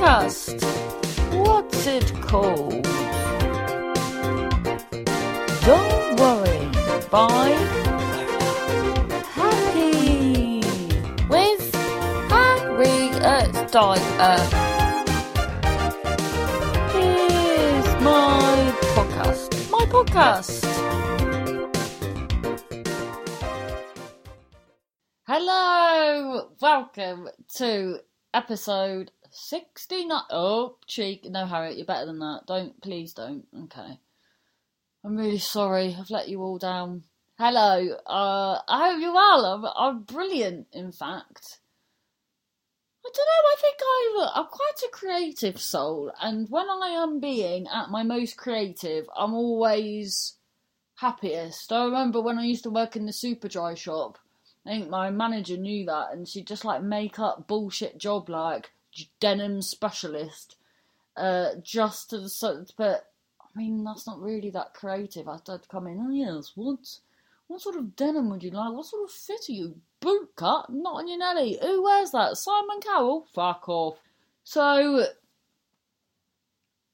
podcast. What's it called? Don't worry. By Happy with Harriet Dyer. Here's my podcast. My podcast. Hello, welcome to episode 69. Oh, cheek. No, Harriet, you're better than that. Don't, please don't. Okay. I'm really sorry. I've let you all down. Hello. Uh, I hope you're well. I'm, I'm brilliant, in fact. I don't know. I think I'm, I'm quite a creative soul, and when I am being at my most creative, I'm always happiest. I remember when I used to work in the Superdry shop. I think my manager knew that, and she'd just like make up bullshit job like denim specialist, uh, just to the. But I mean, that's not really that creative. I'd, I'd come in. Oh yes, what what sort of denim would you like? What sort of fit are you? Boot cut? Not on your Nelly. Who wears that? Simon Cowell? Fuck off. So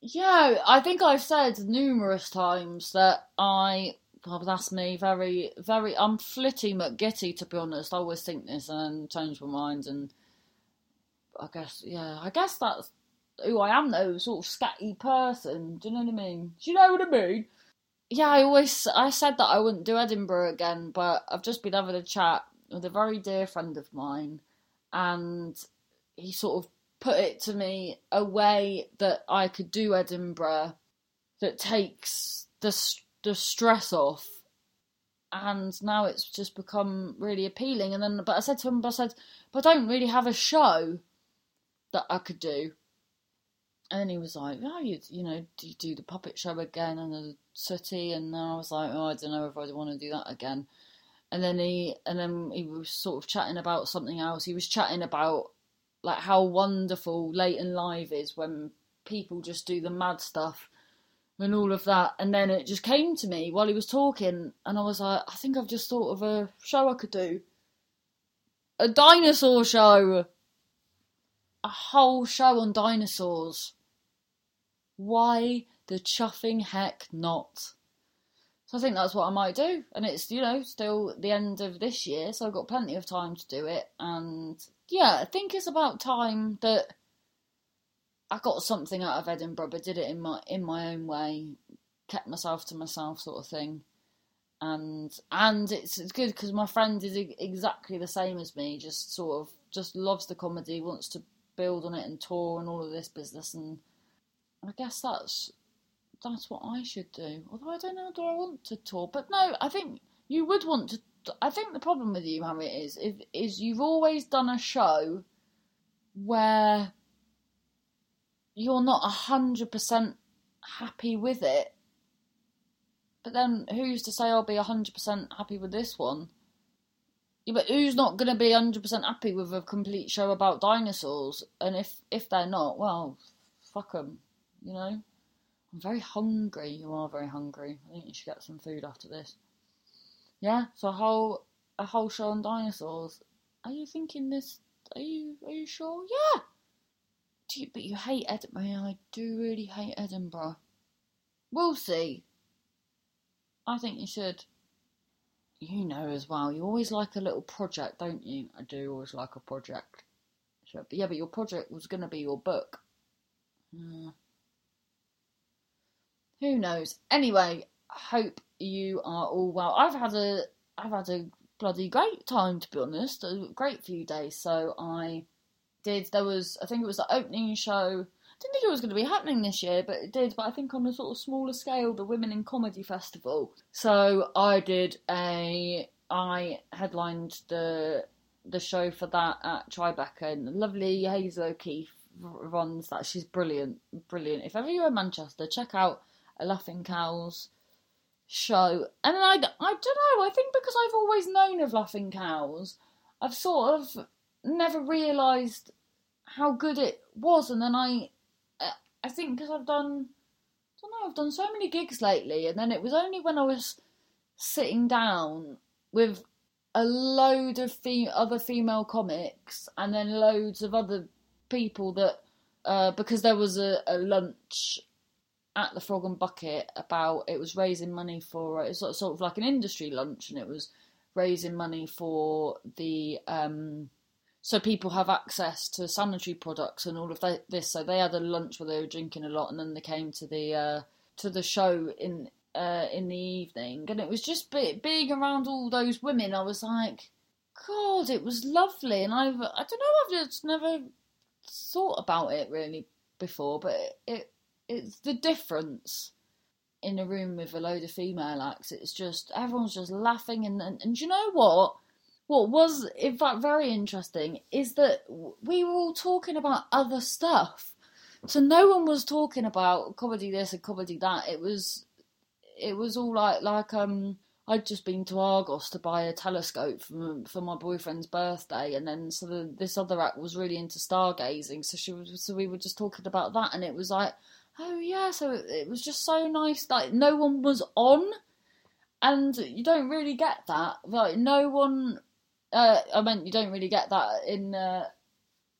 yeah, I think I've said numerous times that I well, that's me. Very, very. I'm Flitty McGitty, to be honest. I always think this and change my mind. And I guess, yeah, I guess that's who I am, though. Sort of scatty person. Do you know what I mean? Do you know what I mean? Yeah, I always I said that I wouldn't do Edinburgh again, but I've just been having a chat with a very dear friend of mine, and he sort of put it to me a way that I could do Edinburgh that takes the the stress off and now it's just become really appealing and then but I said to him I said but I don't really have a show that I could do and he was like oh you you know do you do the puppet show again and the city and then I was like oh I don't know if I want to do that again and then he and then he was sort of chatting about something else he was chatting about like how wonderful Late'n'Live is when people just do the mad stuff and all of that. And then it just came to me while he was talking, and I was like, I think I've just thought of a show I could do. A dinosaur show. A whole show on dinosaurs. Why the chuffing heck not? So I think that's what I might do. And it's, you know, still the end of this year, so I've got plenty of time to do it. And yeah, I think it's about time that I got something out of Edinburgh, but did it in my in my own way, kept myself to myself, sort of thing. And and it's it's good because my friend is exactly the same as me, just sort of just loves the comedy, wants to build on it and tour and all of this business. And I guess that's that's what I should do. Although I don't know, do I want to tour? But no, I think you would want to. I think the problem with you, Harry, is if is you've always done a show where you're not hundred percent happy with it. But then who's to say I'll be hundred percent happy with this one? Yeah, but who's not going to be hundred percent happy with a complete show about dinosaurs? And if if they're not, well, fuck them. You know. I'm very hungry. You are very hungry. I think you should get some food after this. Yeah. So a whole a whole show on dinosaurs. Are you thinking this? Are you are you sure? Yeah. Do you, but you hate Edinburgh. I do really hate Edinburgh. We'll see. I think you should. You know as well. You always like a little project, don't you? I do always like a project. But yeah, but your project was going to be your book. Uh, who knows? Anyway, hope you are all well. I've had a I've had a bloody great time to be honest. A great few days. So I did. There was, I think it was the opening show. Didn't think it was going to be happening this year, but it did. But I think on a sort of smaller scale, the Women in Comedy Festival. So I did a, I headlined the the show for that at Tribeca, and lovely Hazel O'Keefe runs that. She's brilliant, brilliant. If ever you're in Manchester, check out a Laughing Cows show. And I, I don't know. I think because I've always known of Laughing Cows, I've sort of never realised how good it was, and then I, I think because I've done, I don't know, I've done so many gigs lately, and then it was only when I was sitting down with a load of other female comics, and then loads of other people that uh, because there was a, a lunch at the Frog and Bucket about it was raising money for it's sort of, sort of like an industry lunch, and it was raising money for the um, so people have access to sanitary products and all of that, this. So they had a lunch where they were drinking a lot, and then they came to the uh, to the show in uh, in the evening, and it was just being around all those women. I was like, God, it was lovely, and I've I don't know, I've just never thought about it really before, but it, it it's the difference in a room with a load of female acts. It's just everyone's just laughing, and and, and you know what? What was in fact very interesting is that we were all talking about other stuff. So no one was talking about comedy this and comedy that. It was it was all like like um I'd just been to Argos to buy a telescope for for my boyfriend's birthday, and then so the, this other act was really into stargazing. So she was so we were just talking about that, and it was like, oh yeah, so it, it was just so nice. Like no one was on, and you don't really get that. Like no one, uh, I meant you don't really get that in uh,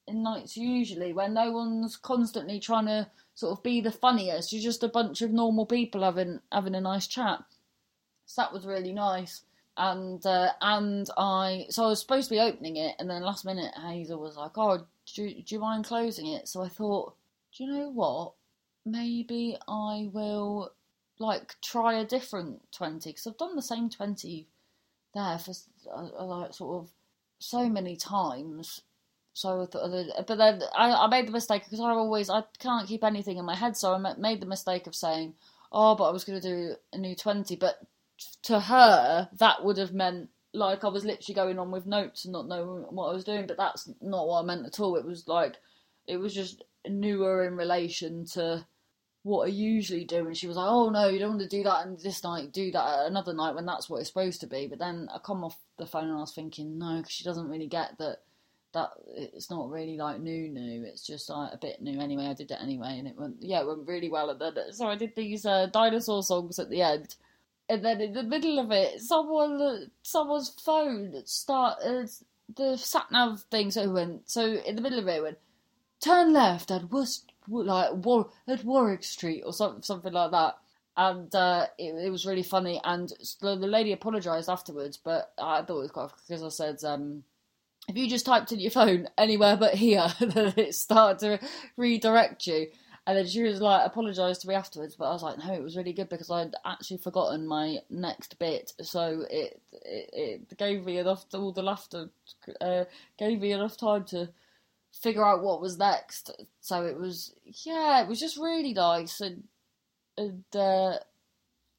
in nights usually where no one's constantly trying to sort of be the funniest. You're just a bunch of normal people having having a nice chat. So that was really nice. And uh, and I so I was supposed to be opening it, and then last minute Hazel was like, "Oh, do, do you mind closing it?" So I thought, do you know what? Maybe I will like try a different twenty because I've done the same twenty there for like sort of so many times. So, uh, but then I, I made the mistake because I always I can't keep anything in my head. So I made the mistake of saying, "Oh, but I was going to do a new 20. But to her, that would have meant like I was literally going on with notes and not knowing what I was doing. But that's not what I meant at all. It was like it was just newer in relation to what I usually do. And she was like, "Oh no, you don't want to do that and this night, do that another night when that's what it's supposed to be." But then I come off the phone and I was thinking, no, because she doesn't really get that that it's not really like new new it's just like a bit new anyway i did it anyway and it went yeah it went really well and then so i did these uh, dinosaur songs at the end and then in the middle of it, someone someone's phone started the sat nav thing. So it went so in the middle of it, it went turn left at Worcester, like War, at Warwick Street or something something like that. And uh, it, it was really funny. And the, the lady apologised afterwards, but I thought it was quite because I said. Um, if you just typed in your phone anywhere but here, then it started to redirect you. And then she was like, apologised to me afterwards, but I was like, no, it was really good because I'd actually forgotten my next bit, so it it, it gave me enough all the laughter uh, gave me enough time to figure out what was next. So it was, yeah, it was just really nice and and uh,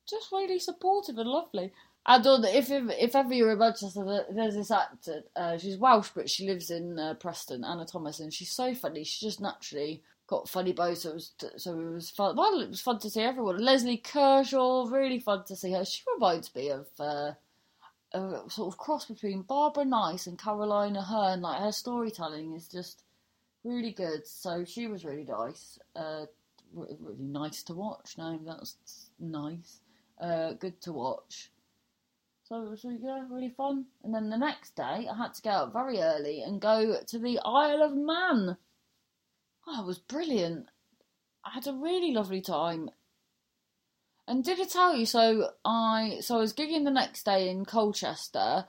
just really supportive and lovely. And on, if if ever you're in Manchester, there's this actor. Uh, she's Welsh, but she lives in uh, Preston. Anna Thomas, and she's so funny. She just naturally got funny bows, so it was so it was fun. Well, it was fun to see everyone. Leslie Kershaw, really fun to see her. She reminds me of uh, a sort of cross between Barbara Nice and Caroline Aherne. Like her storytelling is just really good. So she was really nice. Uh, really nice to watch. No, that's nice. Uh, good to watch. So it was yeah, really fun. And then the next day, I had to get up very early and go to the Isle of Man Oh, it was brilliant. I had a really lovely time. And did I tell you? So I so I was gigging the next day in Colchester.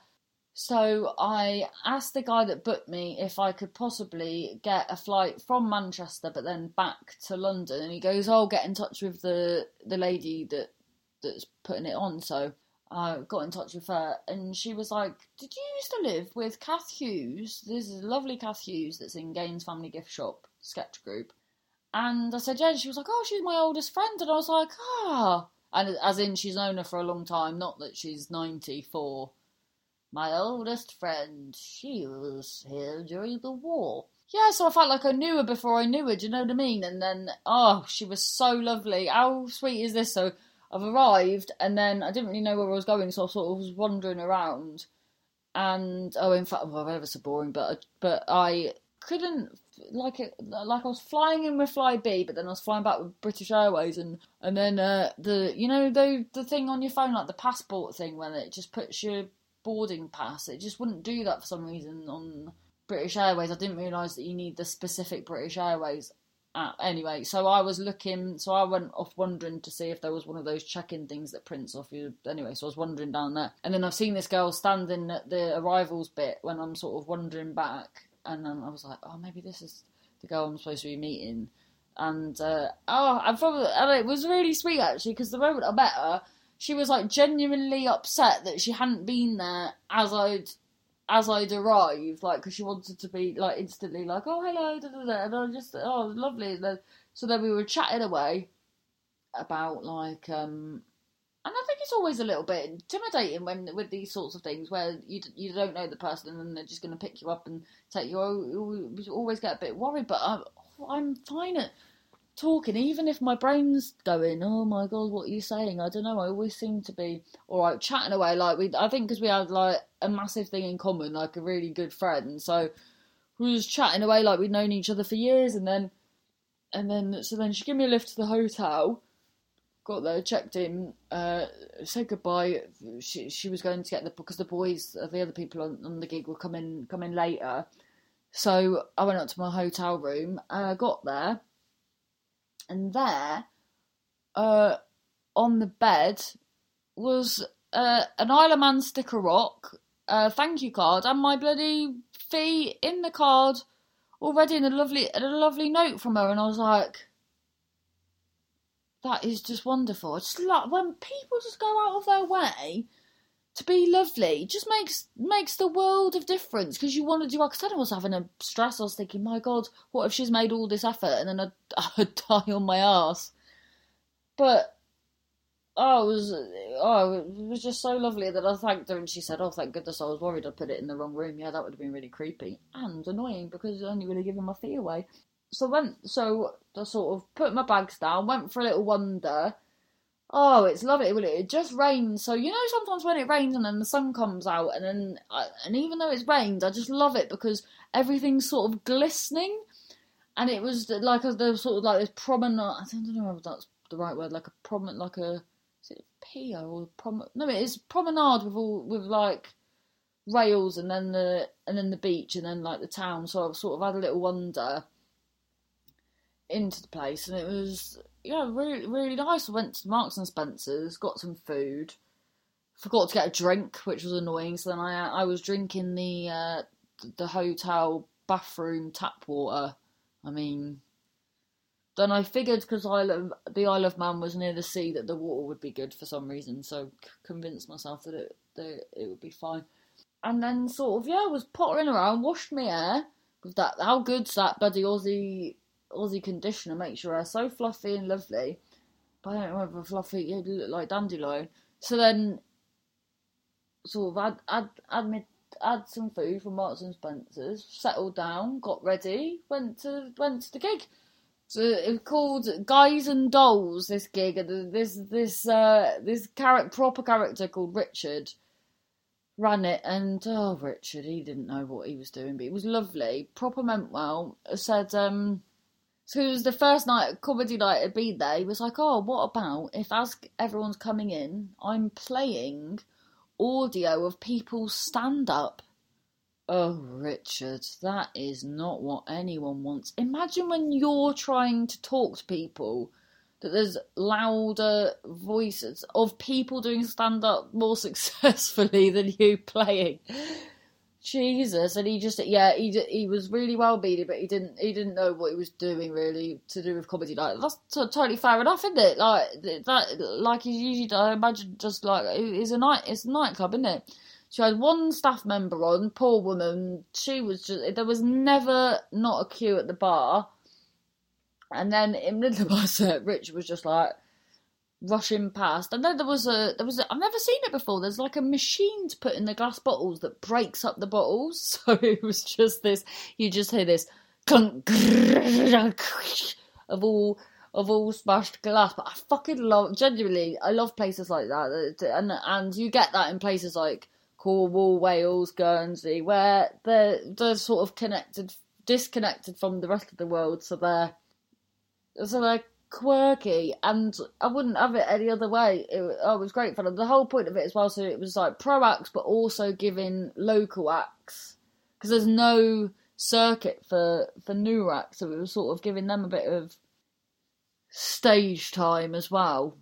So I asked the guy that booked me if I could possibly get a flight from Manchester, but then back to London. And he goes, "Oh, get in touch with the the lady that that's putting it on." So I got in touch with her, and she was like, "Did you used to live with Kath Hughes? This is a lovely Kath Hughes that's in Gein's Family Giftshop." sketch group. And I said, yeah, she was like, oh, she's my oldest friend. And I was like, ah. And as in, she's known her for a long time, not that she's 94. My oldest friend, she was here during the war. Yeah, so I felt like I knew her before I knew her, do you know what I mean? And then, oh, she was so lovely. How sweet is this? So I've arrived, and then I didn't really know where I was going, so I sort of was wandering around. And, oh, in fact, well, that was so boring, but, but I couldn't like it like I was flying in with Flybe, but then I was flying back with British Airways, and and then uh, the you know the the thing on your phone like the passport thing when it just puts your boarding pass, it just wouldn't do that for some reason on British Airways. I didn't realise that you need the specific British Airways Uh, anyway, so I was looking, so I went off wondering to see if there was one of those check-in things that prints off you. Anyway, so I was wandering down there, and then I've seen this girl standing at the arrivals bit when I'm sort of wandering back, and then I was like, oh, maybe this is the girl I'm supposed to be meeting. And uh, oh, I'm probably and it was really sweet actually because the moment I met her, she was like genuinely upset that she hadn't been there as I'd as I'd arrived, like because she wanted to be like instantly like, oh hello, da, da, da. and I just oh lovely. So then we were chatting away about like um and I think it's always a little bit intimidating when with these sorts of things where you you don't know the person and they're just going to pick you up and take you. You always get a bit worried, but I'm, I'm fine at talking, even if my brain's going, "Oh my god, what are you saying?" I don't know. I always seem to be all right chatting away. Like we, I think because we had like a massive thing in common, like a really good friend. So we was chatting away like we'd known each other for years, and then and then so then she gave me a lift to the hotel got there, checked in, uh, said goodbye. She she was going to get the because the boys, uh, the other people on, on the gig were coming coming later. So I went up to my hotel room. Uh, got there, and there, uh, on the bed was uh, an Isle of Man sticker rock, a thank you card, and my bloody fee in the card already, and a lovely a lovely note from her. And I was like that is just wonderful. It's like when people just go out of their way to be lovely, it just makes makes the world of difference. Because you want to do. Because I was having a stress. I was thinking, my God, what if she's made all this effort and then I'd, I'd die on my ass? But oh, it was oh, it was just so lovely that I thanked her, and she said, "Oh, thank goodness, I was worried I'd put it in the wrong room. Yeah, that would have been really creepy and annoying because I only really given my fee away." so went so I sort of put my bags down, went for a little wander. Oh, it's lovely. Well, it just rained, so you know sometimes when it rains and then the sun comes out, and then uh, and even though it's rained, I just love it because everything's sort of glistening, and it was like a the sort of like this promenade. I don't know if that's the right word, like a promenade, like a is it pier or prom? No, it is promenade with all with like rails and then the and then the beach and then like the town. So I've sort of had a little wander into the place, and it was yeah really really nice. Went to Marks and Spencers, got some food, forgot to get a drink, which was annoying. So then I I was drinking the uh, the hotel bathroom tap water. I mean, then I figured because the Isle of Man was near the sea that the water would be good for some reason. So convinced myself that it that it would be fine. And then sort of yeah, was pottering around, washed my hair with that. How good's that bloody Aussie Aussie conditioner makes your hair so fluffy and lovely. But I don't know fluffy it look like dandelion. So then, sort of add add add, me, some food from Marks and Spencers, settled down, got ready, went to went to the gig. So it's called Guys and Dolls. This gig, this this uh, this character, proper character called Richard ran it, and oh, Richard, he didn't know what he was doing, but it was lovely. Proper meant well. Said um, so it was the first night, comedy night had been there. He was like, "Oh, what about if as everyone's coming in, I'm playing audio of people stand up." Oh, Richard, that is not what anyone wants. Imagine when you're trying to talk to people that there's louder voices of people doing stand up more successfully than you playing. Jesus, and he just yeah he he was really well beaten, but he didn't he didn't know what he was doing really to do with comedy. Like that's t- totally fair enough, isn't it? Like that, like he usually I imagine just like it's a night it's a nightclub, isn't it? She had one staff member on, poor woman. She was just there was never not a queue at the bar, and then in the middle of our set, Richard was just like rushing past. And then there was a there was a, I've never seen it before. There's like a machine to put in the glass bottles that breaks up the bottles. So it was just this. You just hear this clunk of all of all smashed glass. But I fucking love genuinely. I love places like that, and and you get that in places like Cornwall, Wales, Guernsey, where they're they're sort of connected, disconnected from the rest of the world. So they're so they're quirky, and I wouldn't have it any other way. It, oh, it was great fun. The whole point of it as well, so it was like pro acts, but also giving local acts because there's no circuit for for new acts, so it was sort of giving them a bit of stage time as well.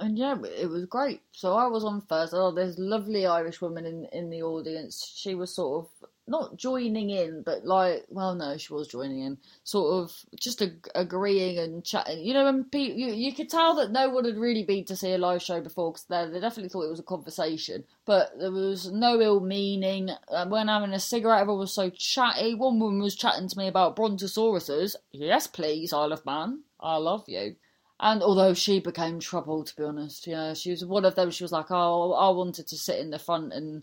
And yeah, it was great. So I was on first. Oh, there's lovely Irish woman in in the audience. She was sort of not joining in, but like, well, no, she was joining in, sort of just ag- agreeing and chatting. You know, and pe- you you could tell that no one had really been to see a live show before because they, they definitely thought it was a conversation, but there was no ill meaning. Uh, when having a cigarette, everyone was so chatty. One woman was chatting to me about brontosauruses. Yes, please, Isle of Man, I love you. And although she became trouble, to be honest, yeah, she was one of them. She was like, "Oh, I wanted to sit in the front and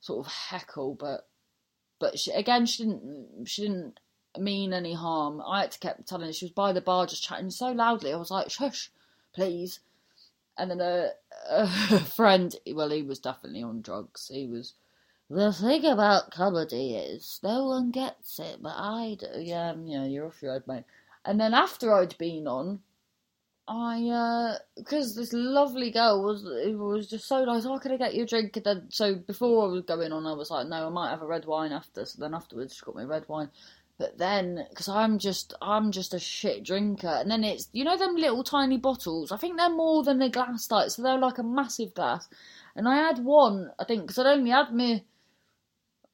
sort of heckle, but but she, again, she didn't she didn't mean any harm. I had to keep telling her she was by the bar just chatting so loudly. I was like, "Shush, please." And then a, a friend, well, he was definitely on drugs. He was. The thing about comedy is no one gets it, but I do. Yeah, um, yeah, you're off your head, mate. And then after I'd been on, I uh because this lovely girl was it was just so nice. Oh, could I get you a drink? And then so before I was going on, I was like, no, I might have a red wine after. So then afterwards, she got me red wine. But then, because I'm just I'm just a shit drinker, and then it's you know them little tiny bottles. I think they're more than a glass type, so they're like a massive glass. And I had one, I think, because I'd only had me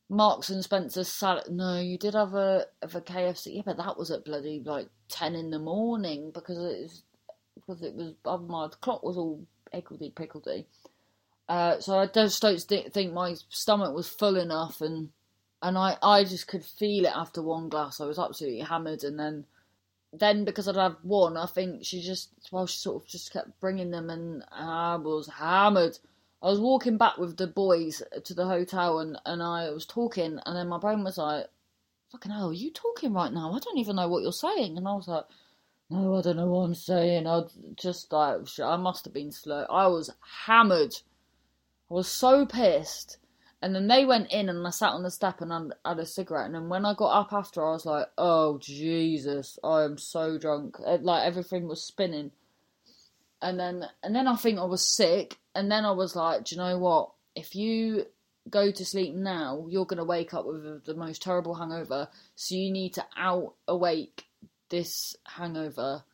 Marks and Spencer's salad. No, you did have a of a KFC. Yeah, but that was at bloody like ten in the morning because it was because it was my clock was all higgledy pickledy. Uh, so I just don't think my stomach was full enough, and and I, I just could feel it after one glass. I was absolutely hammered, and then then because I'd had one, I think she just well she sort of just kept bringing them, and I was hammered. I was walking back with the boys to the hotel, and and I was talking, and then my brain was like, "Fucking hell, are you talking right now? I don't even know what you're saying," and I was like no, I don't know what I'm saying. I just like I must have been slow. I was hammered. I was so pissed. And then they went in and I sat on the step and had a cigarette. And then when I got up after, I was like, oh, Jesus, I am so drunk. Uh, like everything was spinning. And then, and then I think I was sick. And then I was like, do you know what? If you go to sleep now, you're going to wake up with the most terrible hangover. So you need to out awake this hangover,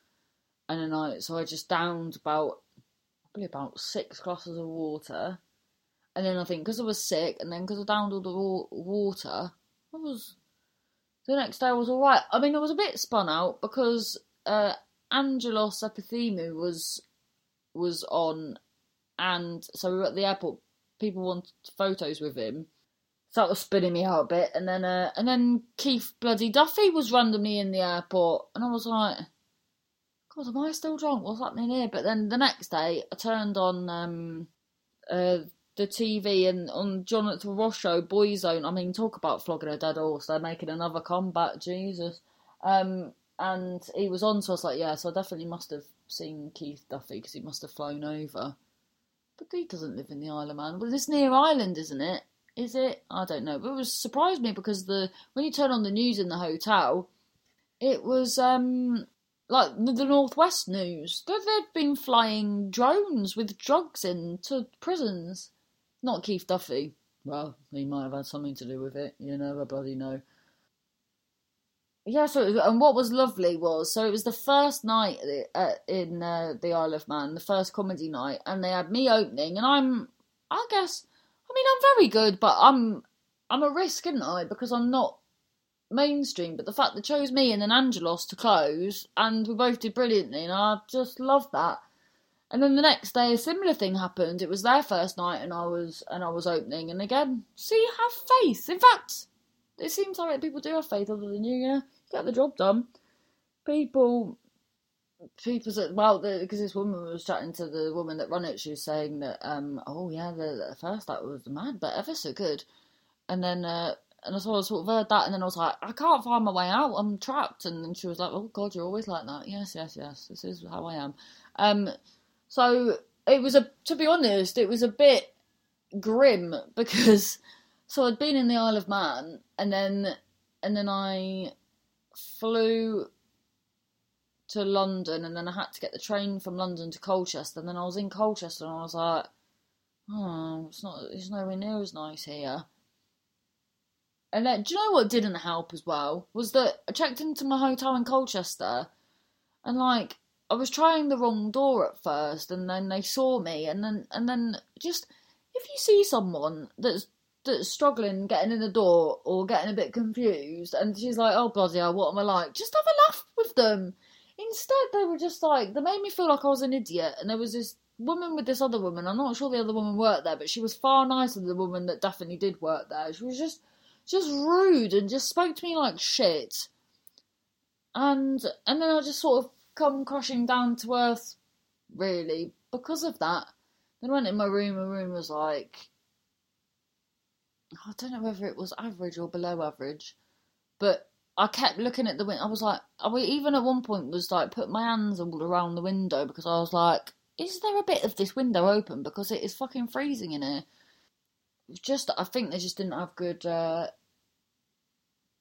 and then I so I just downed about probably about six glasses of water, and then I think because I was sick, and then because I downed all the water, I was the next day I was all right. I mean, I was a bit spun out because uh, Angelos Epithemiou was was on, and so we were at the airport. People wanted photos with him, so that was spinning me out a bit. And then, uh, and then Keith bloody Duffy was randomly in the airport, and I was like, God, am I still drunk? What's happening here? But then the next day, I turned on um, uh, the TV and on Jonathan Ross show, Boyzone. I mean, talk about flogging a dead horse. They're making another comeback. Jesus. Um, and he was on, so I was like, yeah, so I definitely must have seen Keith Duffy because he must have flown over. But he doesn't live in the Isle of Man. Well, it's near Ireland, isn't it? Is it? I don't know. But it was surprised me because the when you turn on the news in the hotel, it was um like the Northwest news. That they'd been flying drones with drugs into prisons. Not Keith Duffy. Well, he might have had something to do with it. You never bloody know. Yeah, so and what was lovely was so it was the first night in uh, the Isle of Man, the first comedy night, and they had me opening, and I'm, I guess, I mean, I'm very good, but I'm I'm a risk, isn't I? Because I'm not mainstream. But the fact they chose me and then Angelos to close, and we both did brilliantly, and I just love that. And then the next day, a similar thing happened. It was their first night, and I was and I was opening. And again, see, have faith. In fact, it seems like people do have faith other than you. Yeah, get the job done. People people said, well, because this woman was chatting to the woman that run it, she was saying that, um, oh yeah, the, the first act was mad, but ever so good. And then, uh, and I sort of, sort of heard that, and then I was like, I can't find my way out, I'm trapped. And then she was like, oh God, you're always like that. Yes, yes, yes, this is how I am. Um, so it was a, to be honest, it was a bit grim because, so I'd been in the Isle of Man, and then, and then I flew to London, and then I had to get the train from London to Colchester. And then I was in Colchester, and I was like, "Oh, it's not. It's nowhere near as nice here." And then, do you know what didn't help as well? Was that I checked into my hotel in Colchester, and like I was trying the wrong door at first, and then they saw me, and then and then just if you see someone that's that's struggling getting in the door or getting a bit confused, and she's like, "Oh bloody hell, what am I like?" Just have a laugh with them. Instead, they were just like they made me feel like I was an idiot, and there was this woman with this other woman. I'm not sure the other woman worked there, but she was far nicer than the woman that definitely did work there. She was just just rude and just spoke to me like shit. And and then I just sort of come crashing down to earth, really, because of that. Then I went in my room, my room was like I don't know whether it was average or below average, but I kept looking at the window. I was like, I even at one point was like put my hands all around the window because I was like, is there a bit of this window open because it is fucking freezing in here? Just, I think they just didn't have good, uh,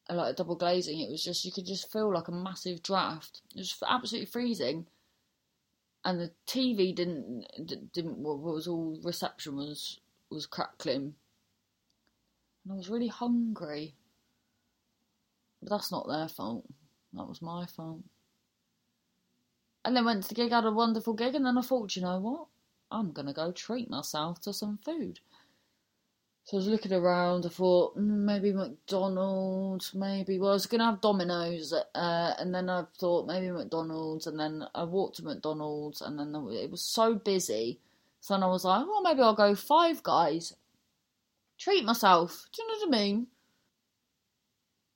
like double glazing. It was just you could just feel like a massive draft. It was absolutely freezing, and the TV didn't didn't was all reception was was crackling, and I was really hungry. But that's not their fault. That was my fault. And then went to the gig, had a wonderful gig, and then I thought, you know what? I'm gonna go treat myself to some food. So I was looking around. I thought mm, maybe McDonald's, maybe. Well, I was gonna have Domino's, uh, and then I thought maybe McDonald's, and then I walked to McDonald's, and then it was so busy. So then I was like, well, maybe I'll go Five Guys. Treat myself. Do you know what I mean?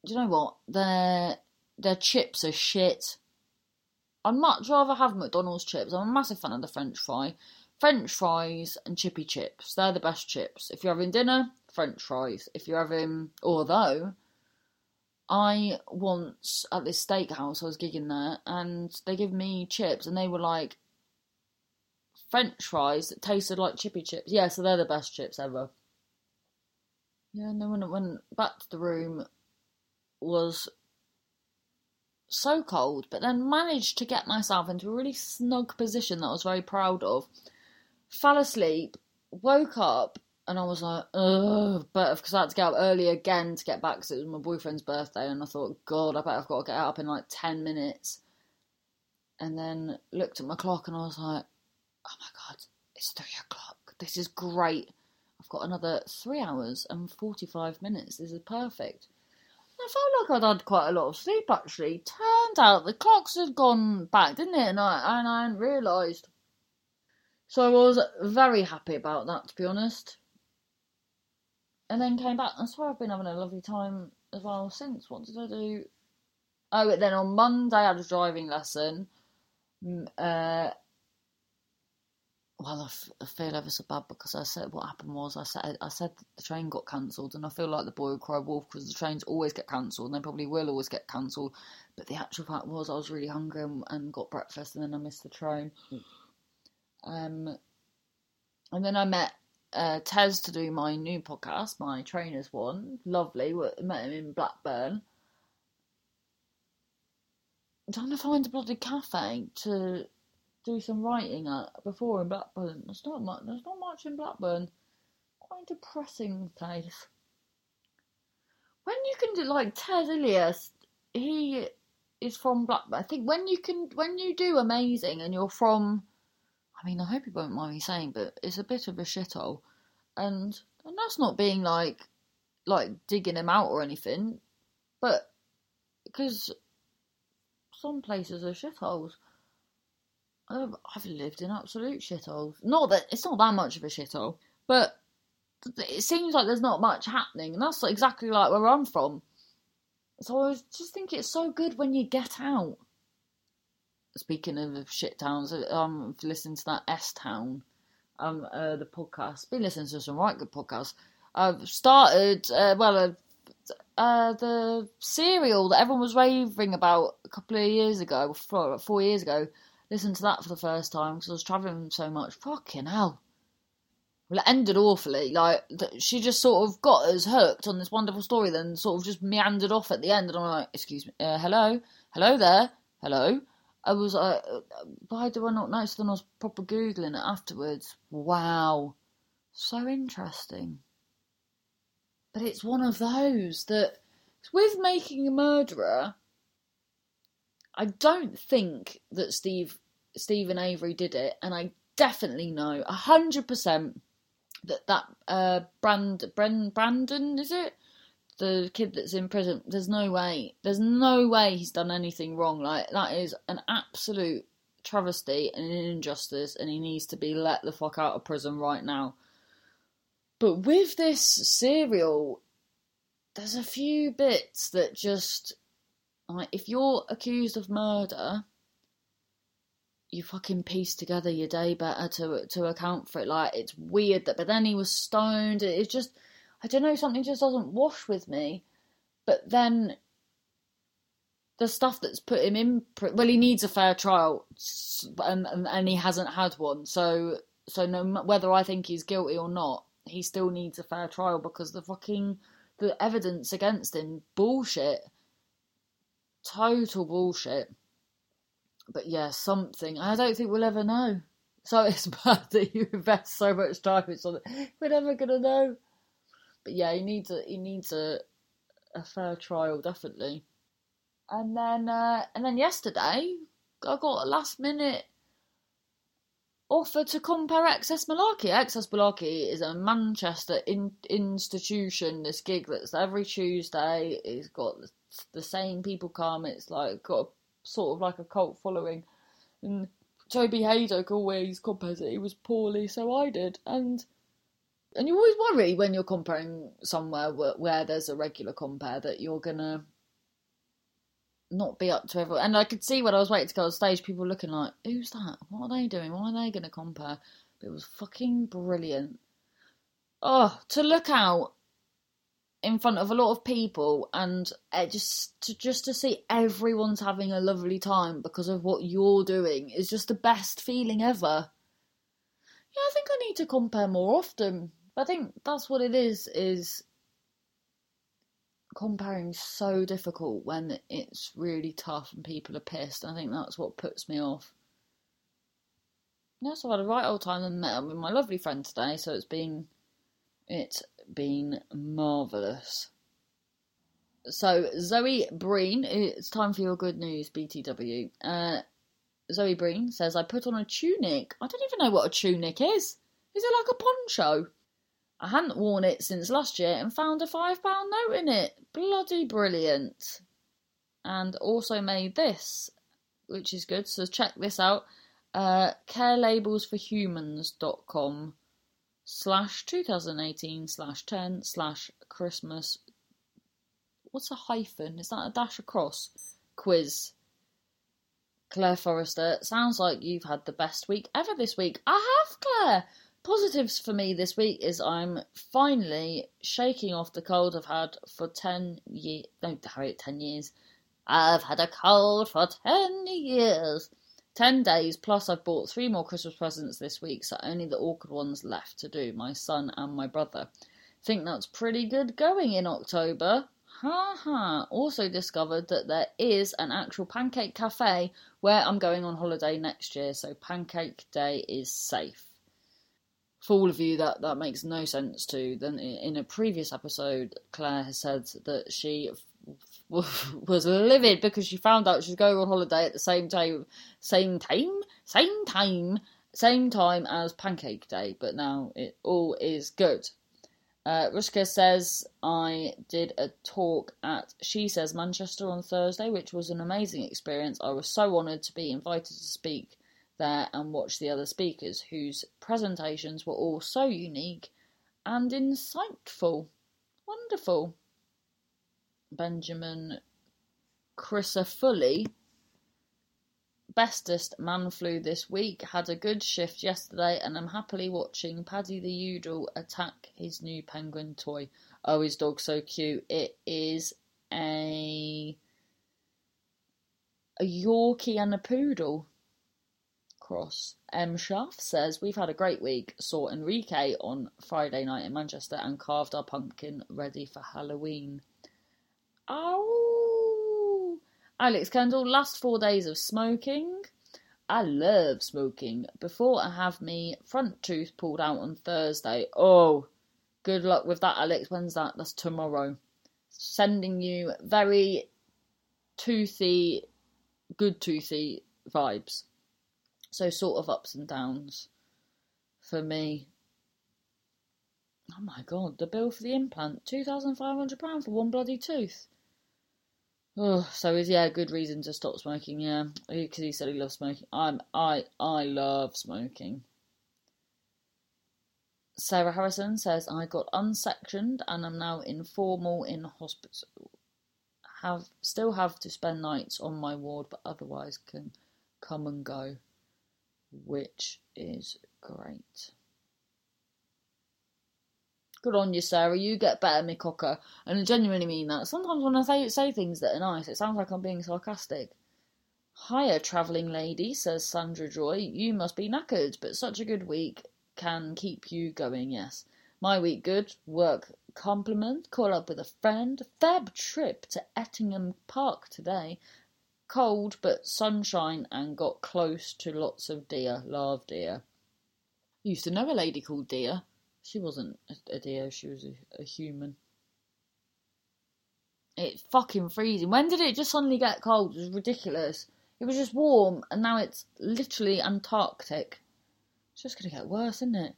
Do you know what? Their their chips are shit. I'd much rather have McDonald's chips. I'm a massive fan of the French fry. French fries and chippy chips. They're the best chips. If you're having dinner, French fries. If you're having, although, I once at this steakhouse, I was gigging there, and they give me chips, and they were like French fries that tasted like chippy chips. Yeah, so they're the best chips ever. Yeah, and then when I went back to the room, was so cold, but then managed to get myself into a really snug position that I was very proud of. Fell asleep, woke up, and I was like, ugh, but because I had to get up early again to get back because it was my boyfriend's birthday, and I thought, God, I bet I've got to get up in like 10 minutes. And then looked at my clock and I was like, oh my God, it's three o'clock. This is great. I've got another three hours and 45 minutes. This is perfect. I felt like I'd had quite a lot of sleep actually. Turned out the clocks had gone back, didn't it? And I, and I hadn't realised. So I was very happy about that, to be honest. And then came back. I swear I've been having a lovely time as well since. What did I do? Oh, then on Monday I had a driving lesson. Uh, well, I, f- I feel ever so bad because I said what happened was I said I said the train got cancelled, and I feel like the boy would cry wolf because the trains always get cancelled, and they probably will always get cancelled. But the actual fact was I was really hungry and, and got breakfast, and then I missed the train. Mm. Um, and then I met uh, Tez to do my new podcast, my trainers one. Lovely, met him in Blackburn. I'm trying to find a bloody cafe to do some writing at before in Blackburn. There's not much. There's not much in Blackburn. Quite a depressing place. When you can do like Tez Ilyas, he is from Blackburn. I think when you can when you do amazing and you're from, I mean, I hope you won't mind me saying, but it's a bit of a shithole, and and that's not being like like digging him out or anything, but because some places are shitholes. I've, I've lived in absolute shitholes. Not that it's not that much of a shithole, but it seems like there's not much happening, and that's exactly like where I'm from. So I just think it's so good when you get out. Speaking of shit towns, um, listening to that S Town, um, uh, the podcast. Been listening to some right good podcasts. I've started, uh, well, uh, uh, the serial that everyone was raving about a couple of years ago, four, four years ago, listened to that for the first time because I was travelling so much. Fucking hell. Well, it ended awfully. Like, she just sort of got us hooked on this wonderful story, then sort of just meandered off at the end. And I'm like, excuse me, uh, hello? Hello there? Hello? I was like, uh, why do I not notice? Then I was proper Googling it afterwards. Wow. So interesting. But it's one of those that, with making a murderer, I don't think that Steve Steven Avery did it, and I definitely know hundred percent that that uh, Brand Bren, Brandon is it the kid that's in prison. There's no way. There's no way he's done anything wrong. Like that is an absolute travesty and an injustice, and he needs to be let the fuck out of prison right now. But with this serial, there's a few bits that just like if you're accused of murder, you fucking piece together your day better to to account for it. Like it's weird that, but then he was stoned. It's just I don't know, something just doesn't wash with me. But then the stuff that's put him in, well, he needs a fair trial, and and, and he hasn't had one. So so no whether I think he's guilty or not, he still needs a fair trial because the fucking the evidence against him bullshit, total bullshit. But yeah, something I don't think we'll ever know. So it's bad that you invest so much time in something we're never gonna know. But yeah, he needs a he needs a a fair trial definitely. And then uh, and then yesterday I got a last minute offer to compare XS Malarkey. XS Malarkey is a Manchester in, institution. This gig that's every Tuesday. It's got the, the same people come. It's like got a, sort of like a cult following. And Toby Hadoke always compares it. He was poorly, so I did. And and you always worry when you're comparing somewhere where, where there's a regular compare that you're gonna not be up to everyone. And I could see when I was waiting to go on stage, people looking like, "Who's that? What are they doing? Why are they gonna compare?" But it was fucking brilliant. Oh, to look out in front of a lot of people and uh, just to just to see everyone's having a lovely time because of what you're doing is just the best feeling ever. Yeah, I think I need to compare more often. I think that's what it is, is comparing so difficult when it's really tough and people are pissed. I think that's what puts me off. Yes, I've had a right old time and met up with my lovely friend today, so it's been it's been marvellous. So Zoe Breen, it's time for your good news, BTW. Uh, Zoe Breen says, I put on a tunic. I don't even know what a tunic is. Is it like a poncho? I hadn't worn it since last year and found a £5 note in it. Bloody brilliant. And also made this, which is good. So check this out. Uh, carelabelsforhumans.com slash 2018 slash 10 slash Christmas. What's a hyphen? Is that a dash across? Quiz. Claire Forrester, sounds like you've had the best week ever this week. I have, Claire positives for me this week is I'm finally shaking off the cold I've had for 10 years. No, Harriet, 10 years. I've had a cold for 10 years. 10 days, plus I've bought three more Christmas presents this week, so only the awkward ones left to do my son and my brother. Think that's pretty good going in October. Ha ha. Also discovered that there is an actual pancake cafe where I'm going on holiday next year, so Pancake Day is safe for all of you that that makes no sense to, then in a previous episode, Claire has said that she was livid because she found out she's going on holiday at the same time, same time, same time, same time as Pancake Day. But now it all is good. Uh, Ruska says I did a talk at She Says Manchester on Thursday, which was an amazing experience. I was so honoured to be invited to speak there and watch the other speakers, whose presentations were all so unique and insightful. Wonderful. Benjamin Crisafulli, bestest man flu this week, had a good shift yesterday, and I'm happily watching Paddy the Udall attack his new penguin toy. Oh, his dog's so cute. It is a a Yorkie and a poodle cross. M. Um, Schaff says, We've had a great week. Saw Enrique on Friday night in Manchester and carved our pumpkin ready for Halloween. Oh! Alex Kendall, last four days of smoking. I love smoking. Before I have me front tooth pulled out on Thursday. Oh, Good luck with that, Alex. When's that? That's tomorrow. Sending you very toothy, good toothy vibes. So sort of ups and downs for me. Oh my god, the bill for the implant two thousand five hundred pound for one bloody tooth. Oh, so is yeah, a good reason to stop smoking. Yeah, because he said he loves smoking. I'm I I love smoking. Sarah Harrison says I got unsectioned and am now informal in hospital. Have still have to spend nights on my ward, but otherwise can come and go, which is great. Good on you, Sarah. You get better, me cocker. And I genuinely mean that. Sometimes when I say, say things that are nice, it sounds like I'm being sarcastic. Hiya, travelling lady, says Sandra Joy. You must be knackered, but such a good week can keep you going, yes. My week good. Work compliment. Call up with a friend. Fab trip to Attingham Park today. Cold, but sunshine and got close to lots of deer. Love deer. Used to know a lady called Deer. She wasn't a, a deer, she was a, a human. It's fucking freezing. When did it just suddenly get cold? It was ridiculous. It was just warm, and now it's literally Antarctic. It's just going to get worse, isn't it?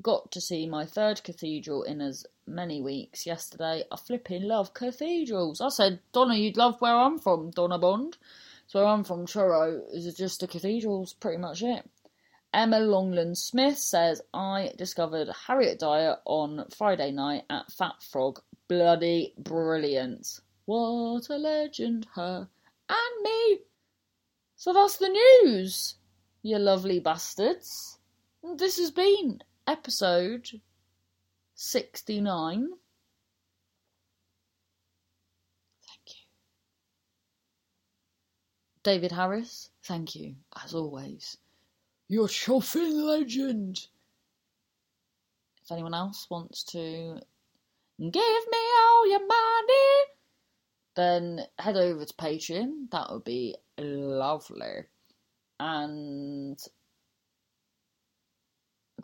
Got to see my third cathedral in as many weeks yesterday. I flipping love cathedrals. I said, Donna, you'd love where I'm from, Donna Bond. So where I'm from, Truro, is just the cathedrals, pretty much it. Emma Longland Smith says, I discovered Harriet Dyer on Friday night at Fat Frog. Bloody brilliant. What a legend, her and me. So that's the news, you lovely bastards. This has been episode 69. Thank you. David Harris, thank you, as always. You're chuffing legend. If anyone else wants to give me all your money, then head over to Patreon. That would be lovely. And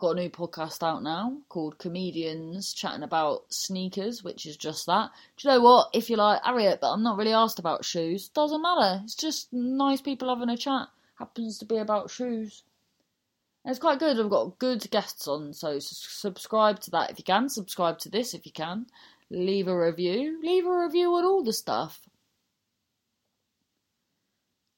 got a new podcast out now called Comedians Chatting About Sneakers, which is just that. Do you know what? If you're like, Harriet, but I'm not really asked about shoes, doesn't matter. It's just nice people having a chat. Happens to be about shoes. It's quite good. I've got good guests on, so subscribe to that if you can. Subscribe to this if you can. Leave a review. Leave a review on all the stuff.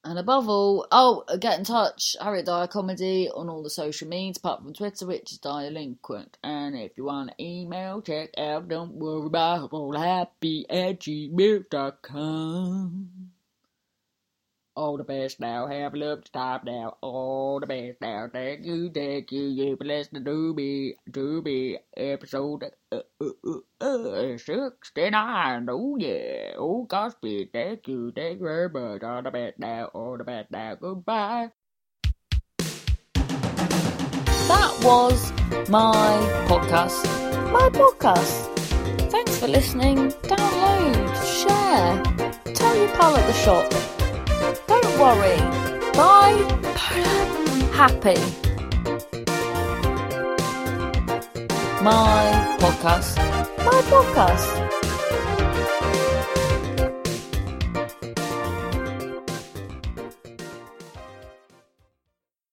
And above all, oh, get in touch. Harriet Dyer Comedy on all the social medias, apart from Twitter, which is Delinquent. And if you want to email, check out Don't Worry About Happy at gmail.com. All the best now. Have a look top now. All the best now. Thank you, thank you. You've been listening to me, to me, episode uh, uh, uh, uh, 69. Oh, yeah. Oh, Godspeed. Thank you, thank you very much. All the best now. All the best now. Goodbye. That was my podcast. My podcast. Thanks for listening. Download, share, tell your pal at the shop worry. Bipolar happy. My podcast. My podcast.